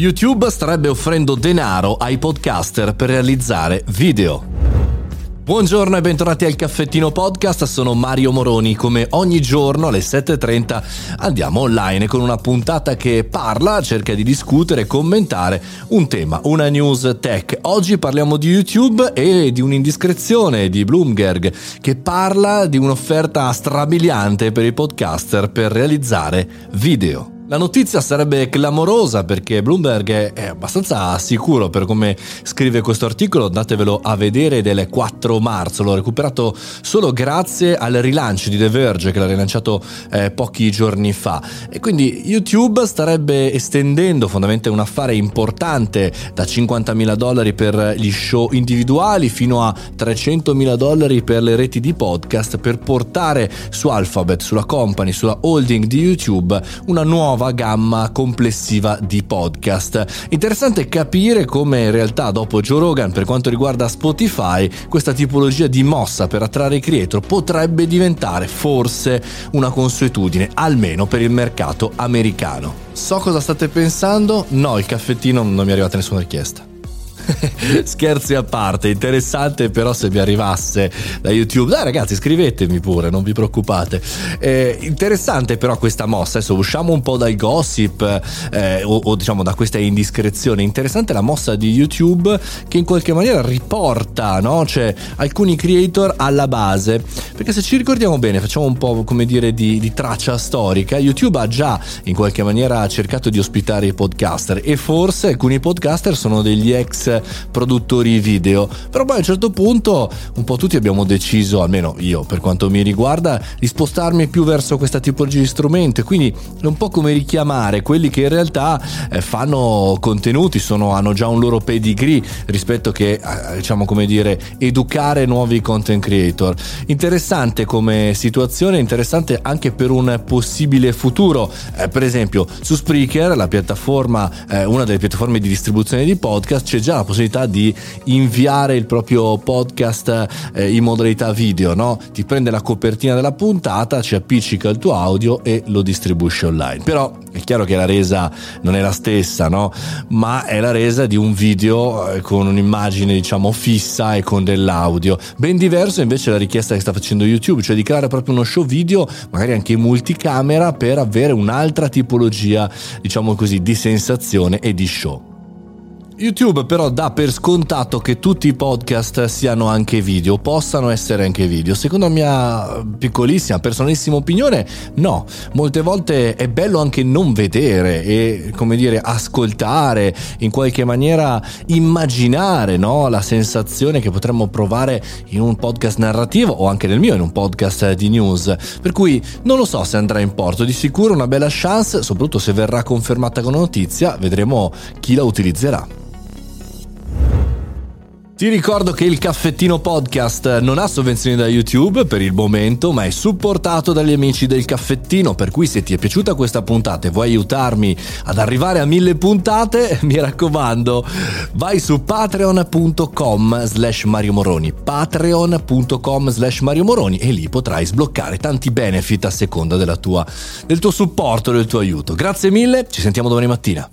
YouTube starebbe offrendo denaro ai podcaster per realizzare video. Buongiorno e bentornati al Caffettino Podcast, sono Mario Moroni. Come ogni giorno alle 7.30 andiamo online con una puntata che parla, cerca di discutere, commentare un tema, una news tech. Oggi parliamo di YouTube e di un'indiscrezione di Bloomberg che parla di un'offerta strabiliante per i podcaster per realizzare video. La notizia sarebbe clamorosa perché Bloomberg è abbastanza sicuro per come scrive questo articolo, andatevelo a vedere del 4 marzo, l'ho recuperato solo grazie al rilancio di The Verge che l'ha rilanciato eh, pochi giorni fa. E quindi YouTube starebbe estendendo fondamentalmente un affare importante da 50.000 dollari per gli show individuali fino a 300.000 dollari per le reti di podcast per portare su Alphabet, sulla company, sulla holding di YouTube una nuova nuova gamma complessiva di podcast. Interessante capire come in realtà dopo Joe Rogan per quanto riguarda Spotify questa tipologia di mossa per attrarre i creator potrebbe diventare forse una consuetudine, almeno per il mercato americano. So cosa state pensando? No, il caffettino non mi è arrivata nessuna richiesta. Scherzi a parte, interessante però se mi arrivasse da YouTube. Dai ragazzi, scrivetemi pure, non vi preoccupate. Eh, interessante però questa mossa, adesso usciamo un po' dal gossip eh, o, o, diciamo da questa indiscrezione. Interessante la mossa di YouTube che in qualche maniera riporta, no? Cioè alcuni creator alla base. Perché se ci ricordiamo bene, facciamo un po' come dire di, di traccia storica, YouTube ha già in qualche maniera cercato di ospitare i podcaster e forse alcuni podcaster sono degli ex produttori video. Però poi a un certo punto un po' tutti abbiamo deciso, almeno io per quanto mi riguarda, di spostarmi più verso questa tipologia di strumento. Quindi è un po' come richiamare quelli che in realtà eh, fanno contenuti, sono, hanno già un loro pedigree rispetto che, eh, diciamo come dire, educare nuovi content creator. Interessante come situazione, interessante anche per un possibile futuro. Eh, per esempio, su Spreaker, la piattaforma, eh, una delle piattaforme di distribuzione di podcast, c'è già la possibilità di inviare il proprio podcast eh, in modalità video, no? Ti prende la copertina della puntata, ci appiccica il tuo audio e lo distribuisce online. Però è chiaro che la resa non è la stessa, no? Ma è la resa di un video eh, con un'immagine, diciamo, fissa e con dell'audio. Ben diverso invece la richiesta che sta facendo YouTube, cioè di creare proprio uno show video, magari anche in multicamera, per avere un'altra tipologia, diciamo così, di sensazione e di show. YouTube però dà per scontato che tutti i podcast siano anche video, possano essere anche video. Secondo la mia piccolissima, personalissima opinione, no. Molte volte è bello anche non vedere e, come dire, ascoltare, in qualche maniera immaginare no? la sensazione che potremmo provare in un podcast narrativo o anche nel mio, in un podcast di news. Per cui non lo so se andrà in porto, di sicuro una bella chance, soprattutto se verrà confermata con notizia, vedremo chi la utilizzerà. Ti ricordo che il Caffettino Podcast non ha sovvenzioni da YouTube per il momento, ma è supportato dagli amici del Caffettino, per cui se ti è piaciuta questa puntata e vuoi aiutarmi ad arrivare a mille puntate, mi raccomando, vai su patreon.com slash Mario Moroni, patreon.com slash Mario Moroni e lì potrai sbloccare tanti benefit a seconda tua, del tuo supporto, del tuo aiuto. Grazie mille, ci sentiamo domani mattina.